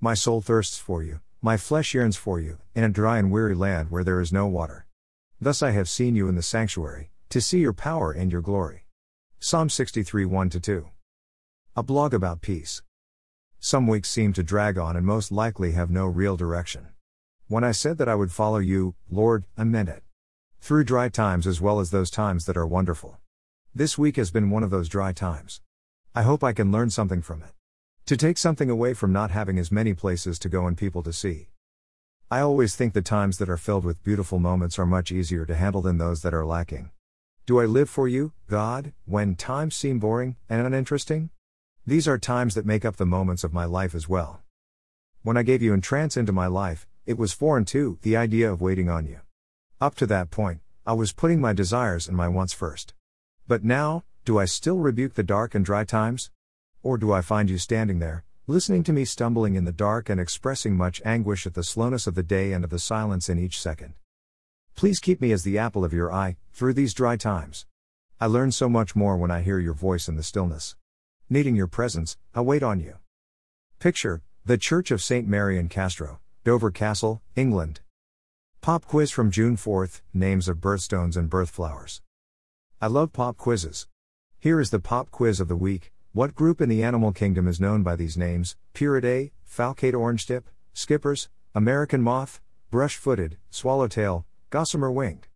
My soul thirsts for you, my flesh yearns for you, in a dry and weary land where there is no water. Thus I have seen you in the sanctuary, to see your power and your glory. Psalm 63 1 2. A blog about peace. Some weeks seem to drag on and most likely have no real direction. When I said that I would follow you, Lord, I meant it. Through dry times as well as those times that are wonderful. This week has been one of those dry times. I hope I can learn something from it. To take something away from not having as many places to go and people to see. I always think the times that are filled with beautiful moments are much easier to handle than those that are lacking. Do I live for you, God, when times seem boring and uninteresting? These are times that make up the moments of my life as well. When I gave you entrance into my life, it was foreign to the idea of waiting on you. Up to that point, I was putting my desires and my wants first. But now, do I still rebuke the dark and dry times? Or do I find you standing there, listening to me stumbling in the dark and expressing much anguish at the slowness of the day and of the silence in each second? Please keep me as the apple of your eye, through these dry times. I learn so much more when I hear your voice in the stillness. Needing your presence, I wait on you. Picture The Church of St. Mary in Castro, Dover Castle, England. Pop quiz from June 4th Names of birthstones and birthflowers. I love pop quizzes. Here is the pop quiz of the week what group in the animal kingdom is known by these names? Pieridae, falcate orangetip, skippers, American moth, brush footed, swallowtail, gossamer winged.